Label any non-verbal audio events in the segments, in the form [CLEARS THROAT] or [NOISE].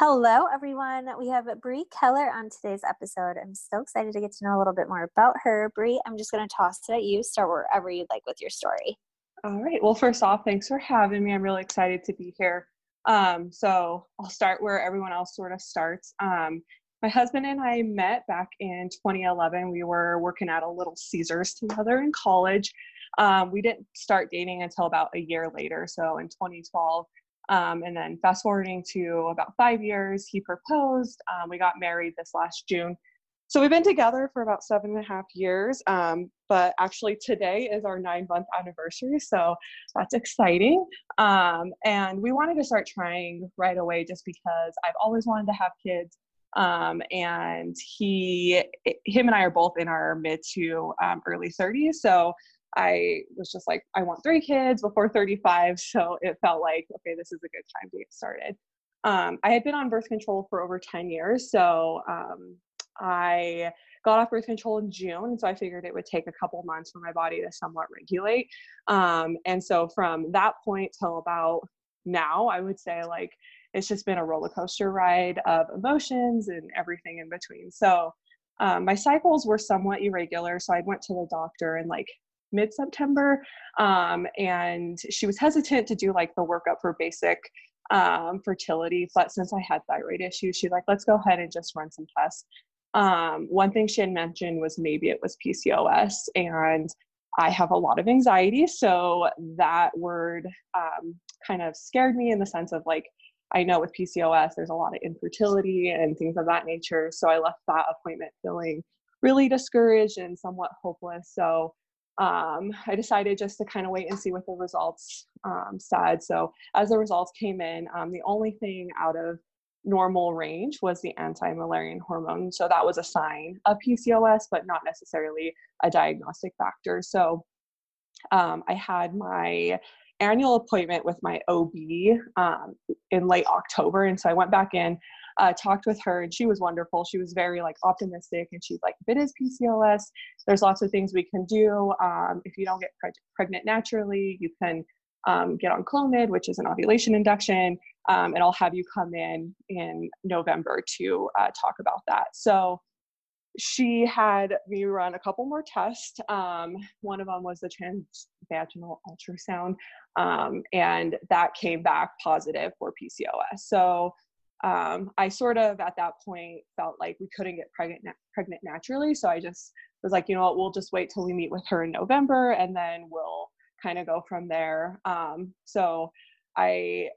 Hello, everyone. We have Bri Keller on today's episode. I'm so excited to get to know a little bit more about her. Brie, I'm just going to toss it at you. Start wherever you'd like with your story. All right. Well, first off, thanks for having me. I'm really excited to be here. Um, so I'll start where everyone else sort of starts. Um, my husband and I met back in 2011. We were working at a Little Caesars together in college. Um, we didn't start dating until about a year later. So in 2012, um, and then fast forwarding to about five years, he proposed. Um, we got married this last June. So we've been together for about seven and a half years. Um, but actually, today is our nine month anniversary. So that's exciting. Um, and we wanted to start trying right away just because I've always wanted to have kids. Um, and he, him and I are both in our mid to um, early 30s. So I was just like, I want three kids before 35. [LAUGHS] So it felt like, okay, this is a good time to get started. Um, I had been on birth control for over 10 years. So um, I got off birth control in June. So I figured it would take a couple months for my body to somewhat regulate. Um, and so from that point till about now, I would say like it's just been a roller coaster ride of emotions and everything in between. So um, my cycles were somewhat irregular. So I went to the doctor and like mid September. Um, and she was hesitant to do like the workup for basic um, fertility. But since I had thyroid issues, she's like, let's go ahead and just run some tests. Um, one thing she had mentioned was maybe it was PCOS. And I have a lot of anxiety. So that word um, kind of scared me in the sense of like, I know with PCOS, there's a lot of infertility and things of that nature. So I left that appointment feeling really discouraged and somewhat hopeless. So um, I decided just to kind of wait and see what the results um, said. So as the results came in, um, the only thing out of normal range was the anti-Müllerian hormone. So that was a sign of PCOS, but not necessarily a diagnostic factor. So um, I had my annual appointment with my OB um, in late October, and so I went back in uh, talked with her and she was wonderful. She was very like optimistic and she's like, if it is PCOS, there's lots of things we can do. Um, if you don't get pre- pregnant naturally, you can um, get on Clomid, which is an ovulation induction, um, and I'll have you come in in November to uh, talk about that. So she had me run a couple more tests. Um, one of them was the transvaginal ultrasound, um, and that came back positive for PCOS. So um, I sort of at that point felt like we couldn't get pregnant pregnant naturally. So I just was like, you know what, we'll just wait till we meet with her in November, and then we'll kind of go from there. Um, so I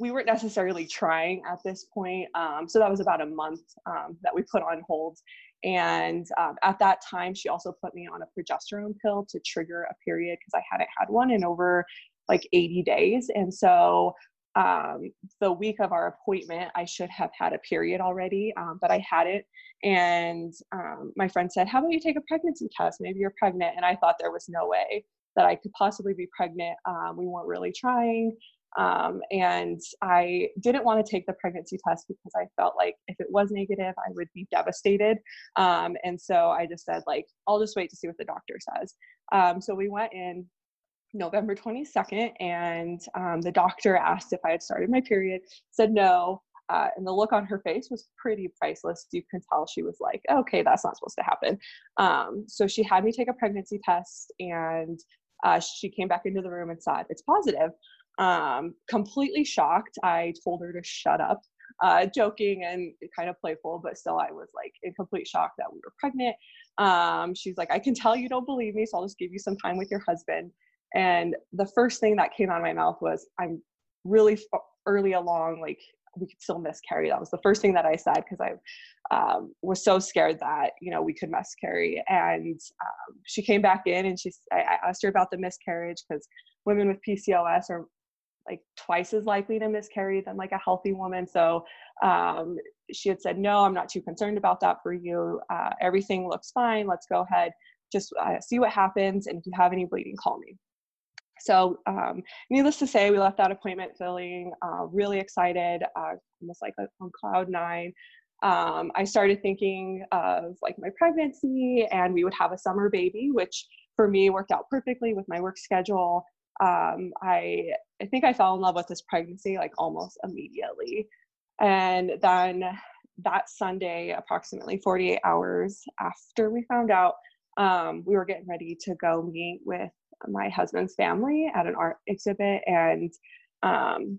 we weren't necessarily trying at this point. Um, so that was about a month um, that we put on hold. And um, at that time, she also put me on a progesterone pill to trigger a period because I hadn't had one in over like 80 days. And so um, the week of our appointment, I should have had a period already, um, but I hadn't. And um, my friend said, How about you take a pregnancy test? Maybe you're pregnant. And I thought there was no way that I could possibly be pregnant. Um, we weren't really trying. Um, and I didn't want to take the pregnancy test because I felt like if it was negative, I would be devastated. Um, and so I just said, like, I'll just wait to see what the doctor says. so we went in November 22nd, and um, the doctor asked if I had started my period, said no. Uh, and the look on her face was pretty priceless. You can tell she was like, okay, that's not supposed to happen. Um, so she had me take a pregnancy test, and uh, she came back into the room and said, it's positive. Um, completely shocked. I told her to shut up, uh, joking and kind of playful, but still, I was like in complete shock that we were pregnant. Um, she's like, I can tell you don't believe me, so I'll just give you some time with your husband. And the first thing that came out of my mouth was, I'm really early along, like we could still miscarry. That was the first thing that I said because I um, was so scared that you know we could miscarry. And um, she came back in and she, I asked her about the miscarriage because women with PCOS are like twice as likely to miscarry than like a healthy woman. So um, she had said, no, I'm not too concerned about that for you. Uh, everything looks fine. Let's go ahead, just uh, see what happens. And if you have any bleeding, call me. So, um, needless to say, we left that appointment feeling uh, really excited, uh, almost like on cloud nine. Um, I started thinking of like my pregnancy, and we would have a summer baby, which for me worked out perfectly with my work schedule. Um, I I think I fell in love with this pregnancy like almost immediately, and then that Sunday, approximately 48 hours after we found out, um, we were getting ready to go meet with my husband's family at an art exhibit and um,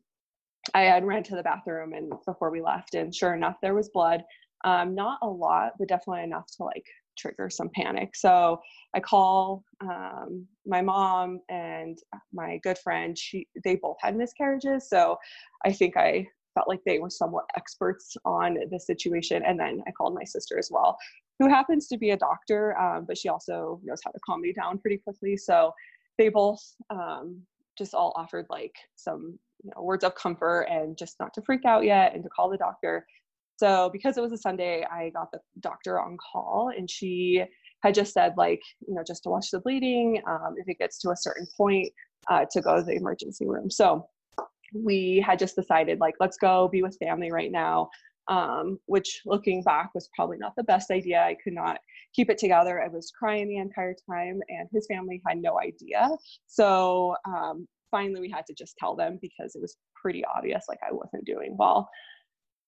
I had ran to the bathroom and before we left and sure enough there was blood. Um, not a lot, but definitely enough to like trigger some panic. So I call um, my mom and my good friend. She they both had miscarriages, so I think I felt like they were somewhat experts on the situation. And then I called my sister as well, who happens to be a doctor, um, but she also knows how to calm me down pretty quickly. So they both um, just all offered like some you know, words of comfort and just not to freak out yet and to call the doctor. So because it was a Sunday, I got the doctor on call and she had just said like, you know, just to watch the bleeding. Um, if it gets to a certain point, uh, to go to the emergency room. So we had just decided like, let's go be with family right now um, which looking back was probably not the best idea. I could not keep it together. I was crying the entire time, and his family had no idea. So um, finally, we had to just tell them because it was pretty obvious like I wasn't doing well.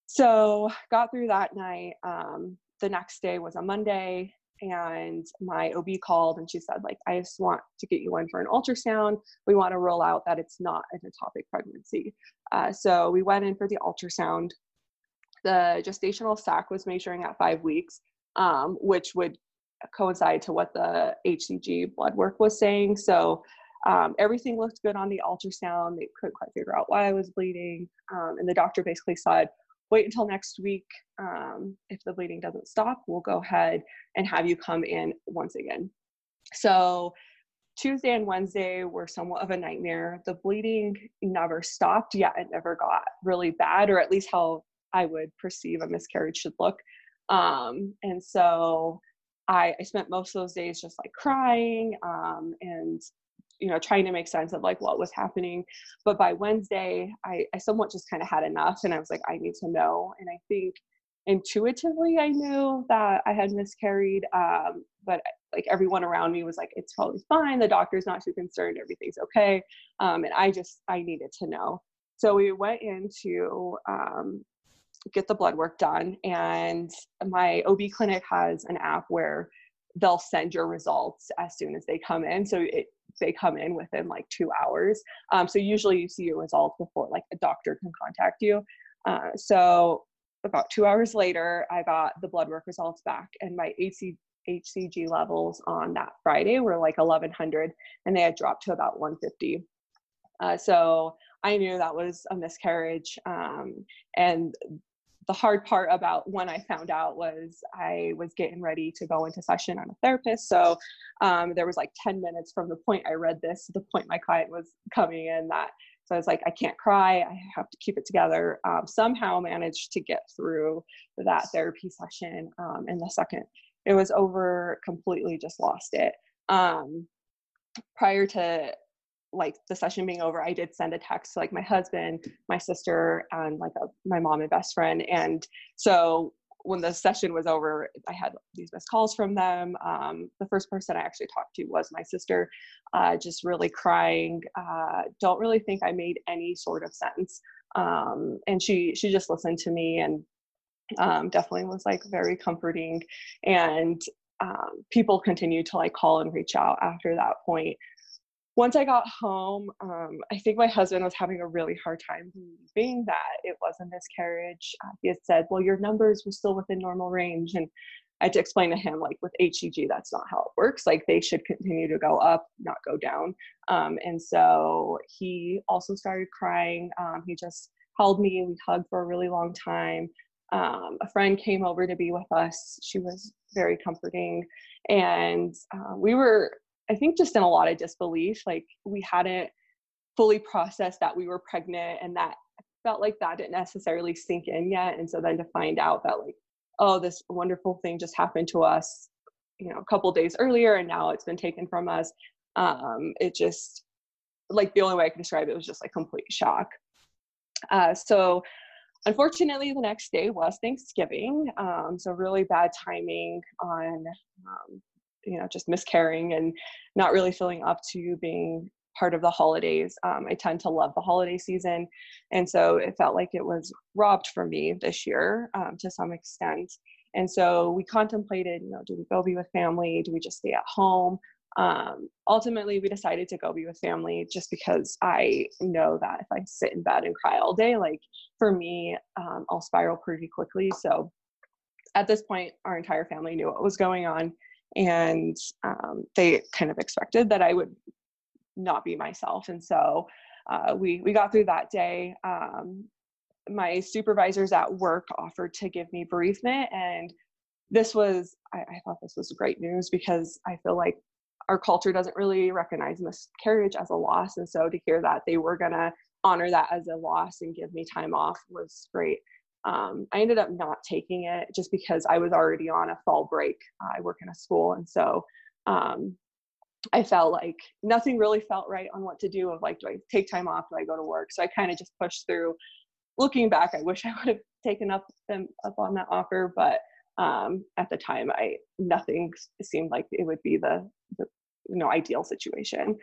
So got through that night. Um, the next day was a Monday, and my OB called and she said like I just want to get you in for an ultrasound. We want to rule out that it's not an ectopic pregnancy. Uh, so we went in for the ultrasound the gestational sac was measuring at five weeks, um, which would coincide to what the HCG blood work was saying. So um, everything looked good on the ultrasound. They couldn't quite figure out why I was bleeding. Um, and the doctor basically said, wait until next week. Um, if the bleeding doesn't stop, we'll go ahead and have you come in once again. So Tuesday and Wednesday were somewhat of a nightmare. The bleeding never stopped, yet it never got really bad, or at least how I would perceive a miscarriage should look. Um, and so I, I, spent most of those days just like crying um, and you know trying to make sense of like what was happening. But by wednesday i, I somewhat just kind of had enough and i was like i need to know. And i think intuitively i knew that i had miscarried um, but like everyone around me was like it's totally fine. The doctor's not too concerned. Everything's okay. Um, and i just i needed to know. So we went into um, get the blood work done. And my OB clinic has an app where they'll send your results as soon as they come in. So it, they come in within like two hours. Um, so usually you see your results before like a doctor can contact you. Uh, so about two hours later, I got the blood work results back, and my HC, HCG levels on that Friday were like 1100, and they had dropped to about 150. Uh, so I knew that was a miscarriage. Um, and the hard part about when I found out was I was getting ready to go into session on a therapist. So um, there was like 10 minutes from the point I read this to the point my client was coming in that. So I was like, I can't cry. I have to keep it together. Um, somehow managed to get through that therapy session. Um, the second it was over, completely just lost it. Um, prior to like the session being over, I did send a text to like my husband, my sister, and like a, my mom and best friend. And so when the session was over, I had these missed calls from them. Um, the first person I actually talked to was my sister, uh, just really crying. Uh, don't really think I made any sort of sense. Um, and she she just listened to me and um, definitely was like very comforting. And um, people continued to like call and reach out after that point once I got home, um, I think my husband was having a really hard time believing that it was a miscarriage. Uh, he had said, Well, your numbers were still within normal range. And I had to explain to him, like, with HCG, that's not how it works. Like, they should continue to go up, not go down. Um, and so he also started crying. Um, he just held me. We hugged for a really long time. Um, a friend came over to be with us. She was very comforting. And uh, we were I think just in a lot of disbelief. Like we hadn't fully processed that we were pregnant and that felt like that didn't necessarily sink in yet and so then to find out that like oh this wonderful thing just happened to us you know a couple days earlier and now it's been taken from us um it just like the only way i can describe it was just like complete shock uh so unfortunately the next day was thanksgiving um so really bad timing on um, you know just miscarrying and not really feeling up to being part of the holidays. Um, I tend to love the holiday season. And so it felt like it was robbed from me this year um, to some extent. And so we contemplated, you know, do we go be with family? Do we just stay at home? Um, ultimately, we decided to go be with family just because I know that if I sit in bed and cry all day, like for me, um, I'll spiral pretty quickly. So at this point, our entire family knew what was going on and um, they kind of expected that I would not be myself. And so uh, we we got through that day. Um, my supervisors at work offered to give me bereavement, and this was I, I thought this was great news because I feel like our culture doesn't really recognize miscarriage as a loss, and so to hear that they were gonna honor that as a loss and give me time off was great. Um, I ended up not taking it just because I was already on a fall break. Uh, I work in a school, and so um, I felt like nothing really felt right on what to do of like, do I take time off? Do I go to work? So I kind of just pushed through. Looking back, I wish I would have taken up them up on that offer, but um, at the time, I nothing seemed like it would be the, the you know ideal situation.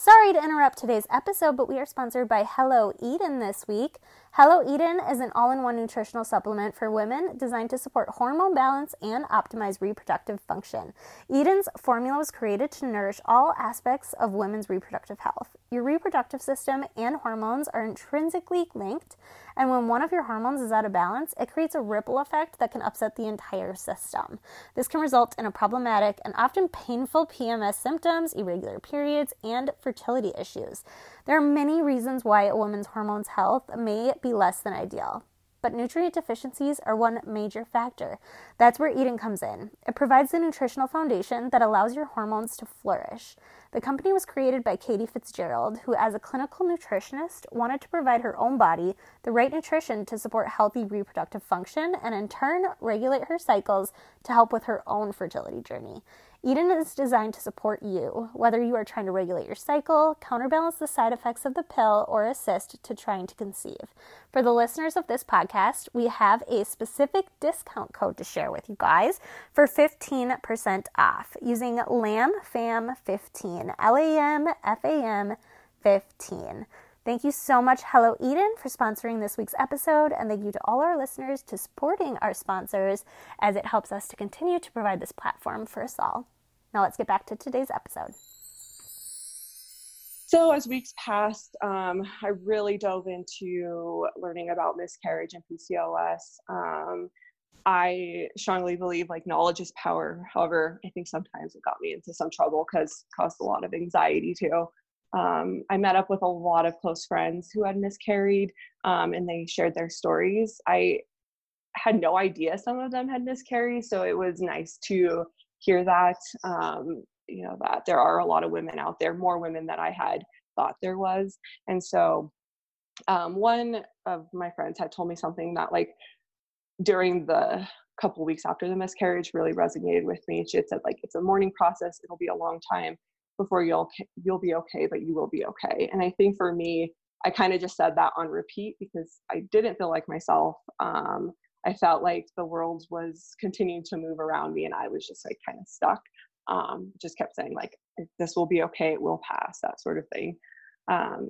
Sorry to interrupt today's episode, but we are sponsored by Hello Eden this week. Hello Eden is an all in one nutritional supplement for women designed to support hormone balance and optimize reproductive function. Eden's formula was created to nourish all aspects of women's reproductive health. Your reproductive system and hormones are intrinsically linked, and when one of your hormones is out of balance, it creates a ripple effect that can upset the entire system. This can result in a problematic and often painful PMS symptoms, irregular periods, and fertility issues. There are many reasons why a woman's hormones health may be less than ideal, but nutrient deficiencies are one major factor. That's where Eden comes in. It provides the nutritional foundation that allows your hormones to flourish. The company was created by Katie Fitzgerald, who, as a clinical nutritionist, wanted to provide her own body the right nutrition to support healthy reproductive function and, in turn, regulate her cycles to help with her own fertility journey. Eden is designed to support you, whether you are trying to regulate your cycle, counterbalance the side effects of the pill, or assist to trying to conceive. For the listeners of this podcast, we have a specific discount code to share with you guys for 15% off using LAMFAM15, L A M F A M 15. Thank you so much, Hello Eden, for sponsoring this week's episode, and thank you to all our listeners to supporting our sponsors as it helps us to continue to provide this platform for us all. Now, let's get back to today's episode. So, as weeks passed, um, I really dove into learning about miscarriage and PCOS. Um, I strongly believe like knowledge is power. However, I think sometimes it got me into some trouble because caused a lot of anxiety too um, I met up with a lot of close friends who had miscarried um, and they shared their stories. I had no idea some of them had miscarried, so it was nice to hear that. Um, you know, that there are a lot of women out there, more women than I had thought there was. And so um, one of my friends had told me something that, like, during the couple weeks after the miscarriage really resonated with me. She had said, like, it's a mourning process, it'll be a long time before you'll you'll be okay but you will be okay. And i think for me i kind of just said that on repeat because i didn't feel like myself um, i felt like the world was continuing to move around me and i was just like kind of stuck. Um, just kept saying like this will be okay it will pass that sort of thing. Um,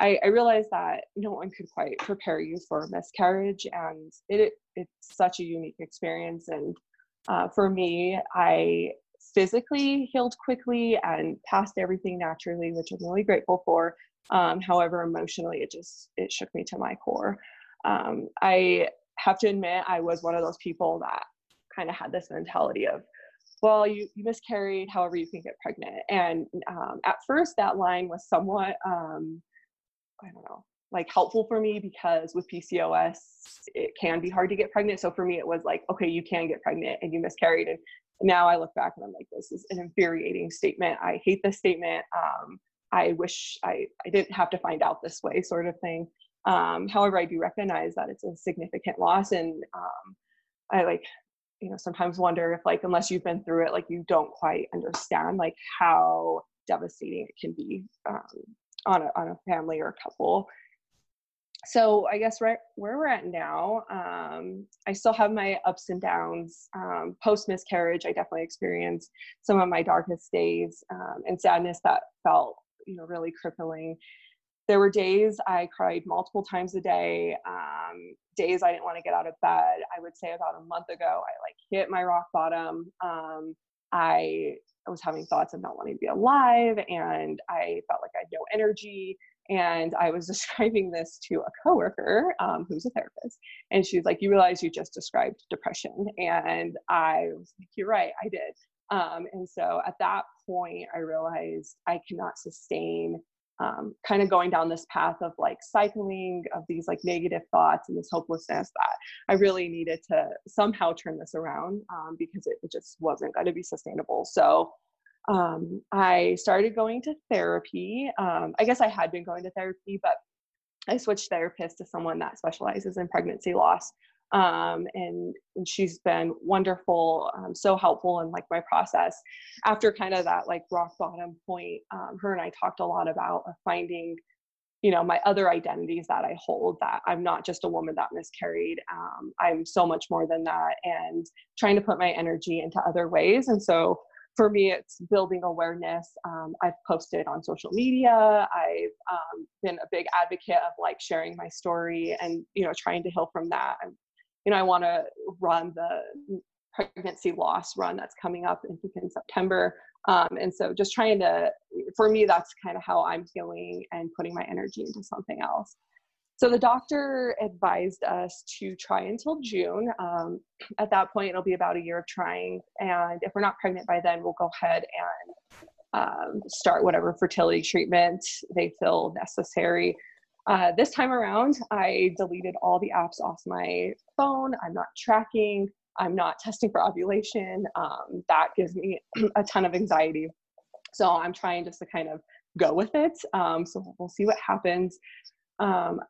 I, I, realized that no one could quite prepare you for miscarriage and it, it it's such a unique experience and uh, for me i physically healed quickly and passed everything naturally, which I'm really grateful for. Um, however, emotionally, it just it shook me to my core. Um, I have to admit, I was one of those people that kind of had this mentality of, well, you, you miscarried, however you can get pregnant. And um, at first, that line was somewhat, um, I don't know, like helpful for me because with PCOS, it can be hard to get pregnant. So for me, it was like, okay, you can get pregnant and you miscarried, and now I look back and I'm like, this is an infuriating statement. I hate this statement. Um, I wish I, I didn't have to find out this way, sort of thing. Um, however, I do recognize that it's a significant loss, and um, I like, you know, sometimes wonder if like unless you've been through it, like you don't quite understand like how devastating it can be um, on a on a family or a couple so I guess right where we're at now, um, I still have my ups and downs. Um, Post miscarriage, I definitely experienced some of my darkest days um, and sadness that felt, you know, really crippling. There were days I cried multiple times a day. Um, days I didn't want to get out of bed. I would say about a month ago, I like hit my rock bottom. Um, I I was having thoughts of not wanting to be alive, and I felt like I had no energy. And I was [LAUGHS] describing this to a coworker um, who's a therapist. And she's like, You realize you just described depression. And I was like, You're right, I did. Um, and so at that point, I realized I cannot sustain um, kind of going down this path of like cycling of these like negative thoughts and this hopelessness that I really needed to somehow turn this around um, because it, it just wasn't going to be sustainable. So um, I started going to therapy. Um, I guess I had been going to therapy, but I switched therapists to someone that specializes in pregnancy loss. Um, and, and, she's been wonderful, um, so helpful in like my process. After kind of that like rock bottom point, um, her and I talked a lot about finding, you know, my other identities that I hold. That I'm not just a woman that miscarried. Um, I'm so much more than that, and trying to put my energy into other ways. And so for me, it's building awareness. Um, I've posted on social media. I've um, been a big advocate of like sharing my story and you know trying to heal from that. And you know, I want to run the pregnancy loss run that's coming up in, in September. Um, and so just trying to, for me, that's kind of how I'm feeling and putting my energy into something else. So the doctor advised us to try until June. Um, at that point, it'll be about a year of trying. And if we're not pregnant by then, we'll go ahead and um, start whatever fertility treatment they feel necessary. Uh, this time around, I deleted all the apps off my phone. I'm not tracking. I'm not testing for ovulation. Um, that gives me [CLEARS THROAT] a ton of anxiety. So I'm trying just to kind of go with it. Um, so we'll see what happens. Um,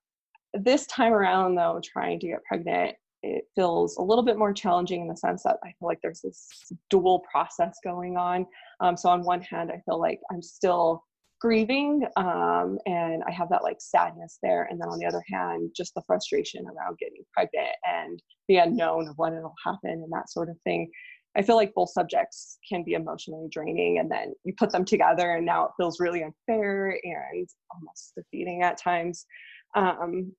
this time around, though, trying to get pregnant, it feels a little bit more challenging in the sense that I feel like there's this dual process going on. Um, so, on one hand, I feel like I'm still grieving um, and I have that like sadness there. And then on the other hand, just the frustration around getting pregnant and the unknown of when it'll happen and that sort of thing. I feel like both subjects can be emotionally draining, and then you put them together, and now it feels really unfair and almost defeating at times um,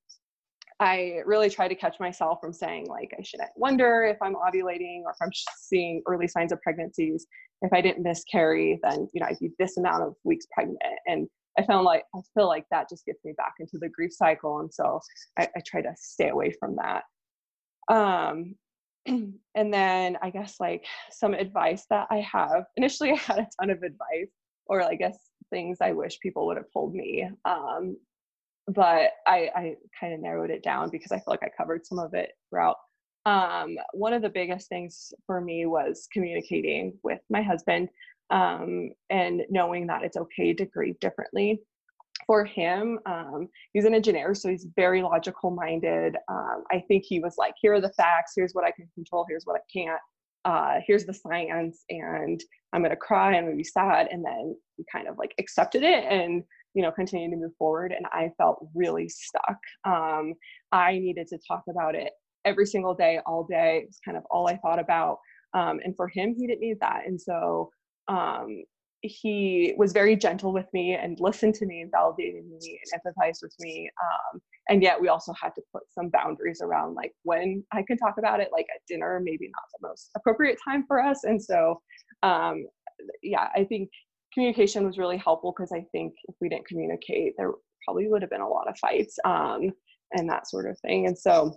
I really try to catch myself from saying like I shouldn't wonder if I'm ovulating or if I'm seeing early signs of pregnancies. If I didn't miscarry, then you know I'd be this amount of weeks pregnant, and I found like I feel like that just gets me back into the grief cycle, and so I, I try to stay away from that. Um, [CLEARS THROAT] and then I guess like some advice that I have. [LAUGHS] Initially, I had a ton of advice, or I guess things I wish people would have told me. Um, but I, I kind of narrowed it down because I feel like I covered some of it throughout. Um, one of the biggest things for me was communicating with my husband um, and knowing that it's okay to grieve differently. For him, um, he's an engineer, so he's very logical minded. Um, I think he was like, here are the facts, here's what I can control, here's what I can't. Uh, here's the science, and I'm gonna cry, I'm gonna be sad, and then he kind of like accepted it and you know continuing to move forward and i felt really stuck. Um, i needed to talk about it every single day all day it's kind of all i thought about um, and for him he didn't need that and so um, he was very gentle with me and listened to me and validated me and empathized with me um, and yet we also had to put some boundaries around like when i can talk about it like at dinner maybe not the most appropriate time for us and so um, yeah i think communication was really helpful because I think if we didn't communicate, there probably would have been a lot of fights um, and that sort of thing. And so,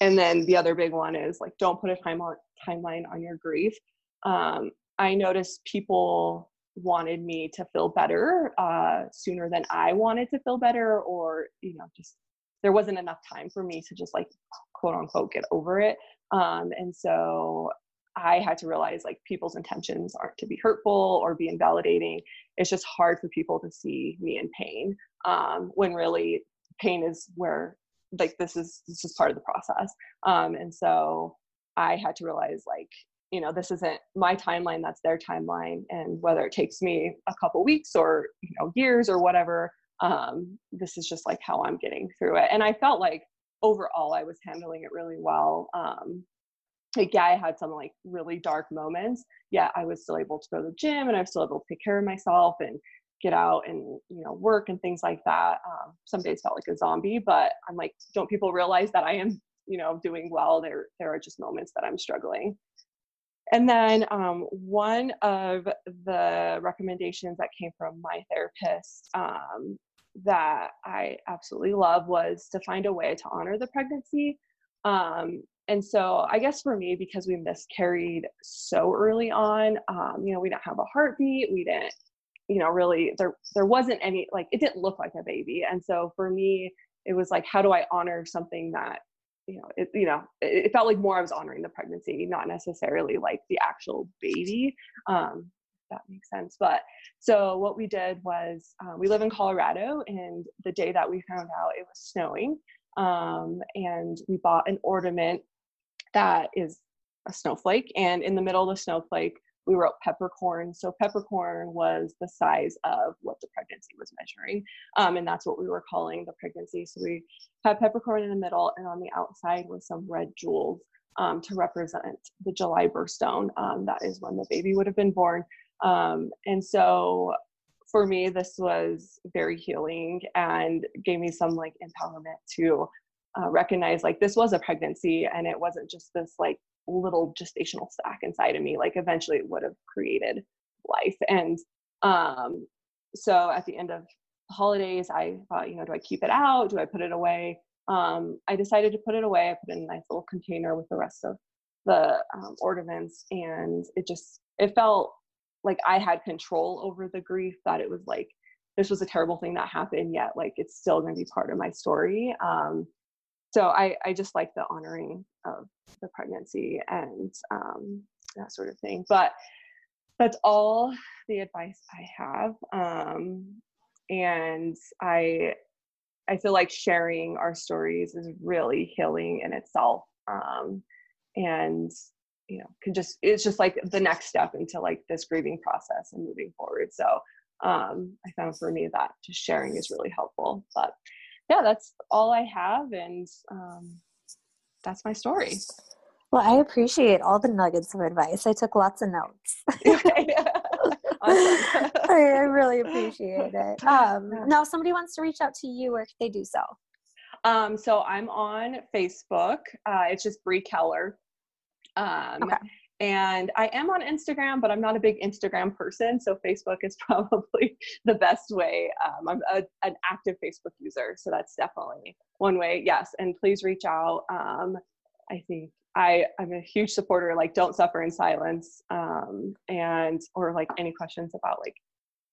and then the other big one is like, don't put a time on, timeline on your grief. Um, I noticed people wanted me to feel better uh, sooner than I wanted to feel better, or, you know, just there wasn't enough time for me to just like quote unquote get over it. Um, and so I had to realize like people's intentions aren't to be hurtful or be invalidating. It's just hard for people to see me in pain um, when really pain is where like this is this is part of the process. Um, and so I had to realize like you know this isn't my timeline that's their timeline and whether it takes me a couple weeks or you know years or whatever um, this is just like how i'm getting through it and i felt like overall i was handling it really well um, like yeah i had some like really dark moments. Yeah i was still able to go to the gym and i was still able to take care of myself and get out and you know work and things like that. Um, some days felt like a zombie but i'm like don't people realize that i am you know doing well? There there are just moments that i'm struggling. And then um, one of the recommendations that came from my therapist um, that I absolutely love was to find a way to honor the pregnancy. Um, and so I guess for me, because we miscarried so early on, um, you know, we didn't have a heartbeat, we didn't, you know, really there there wasn't any like it didn't look like a baby. And so for me, it was like, how do I honor something that you know, it, you know, it, it, felt like more I was honoring the pregnancy, not necessarily like the actual baby. Um, that makes sense. But so what we did was uh, we live in Colorado, and the day that we found out it was snowing, um, and we bought an ornament that is a snowflake, and in the middle of the snowflake we wrote peppercorn. So peppercorn was the size of what the pregnancy was measuring. Um, and that's what we were calling the pregnancy. So we had peppercorn in the middle and on the outside was some red jewels um, to represent the July birthstone. Um, that is when the baby would have been born. Um, and so for me, this was very healing and gave me some like empowerment to uh, recognize like this was a pregnancy and it wasn't just this like little gestational sac inside of me like eventually it would have created life. And um so at the end of holidays i thought you know do i keep it out? Do i put it away? Um i decided to put it away. I put it in a nice little container with the rest of the um, ornaments and it just it felt like i had control over the grief that it was like this was a terrible thing that happened yet like it's still going to be part of my story. Um so I, I just like the honoring of the pregnancy and um, that sort of thing. But that's all the advice I have. Um, and I I feel like sharing our stories is really healing in itself. Um, and you know, can just it's just like the next step into like this grieving process and moving forward. So um, I found for me that just sharing is really helpful. But yeah, that's all I have, and um, that's my story. Well, I appreciate all the nuggets of advice. I took lots of notes. [LAUGHS] [LAUGHS] I, I, really appreciate it. Um, now, if somebody wants to reach out to you, where can they do so? Um, so I'm on Facebook. Uh, it's just Bri Keller. Um, okay. And I am on Instagram, but I'm not a big Instagram person. So Facebook is [LAUGHS] probably the best way. Um, I'm a, an active Facebook user. So that's definitely one way. Yes. And please reach out. Um, I think I, I'm a huge supporter, like don't suffer in silence. Um, and, or like any questions about like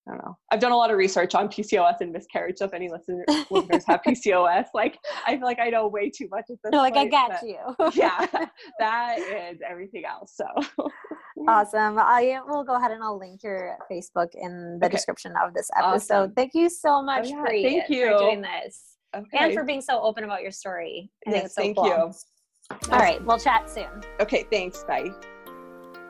I don't know. I've done a lot of research on PCOS and miscarriage. So if any listeners, [LAUGHS] listeners have PCOS, like I feel like I know way too much at this no, like I got you. [LAUGHS] yeah, [LAUGHS] that is everything else. So awesome. I will go ahead and I'll link your Facebook in the okay. description of this episode. Awesome. Thank you so much, oh, yeah. thank you. for doing this okay. and for being so open about your story. I yes, so thank cool. you. All right, we'll chat soon. Okay, thanks. Bye.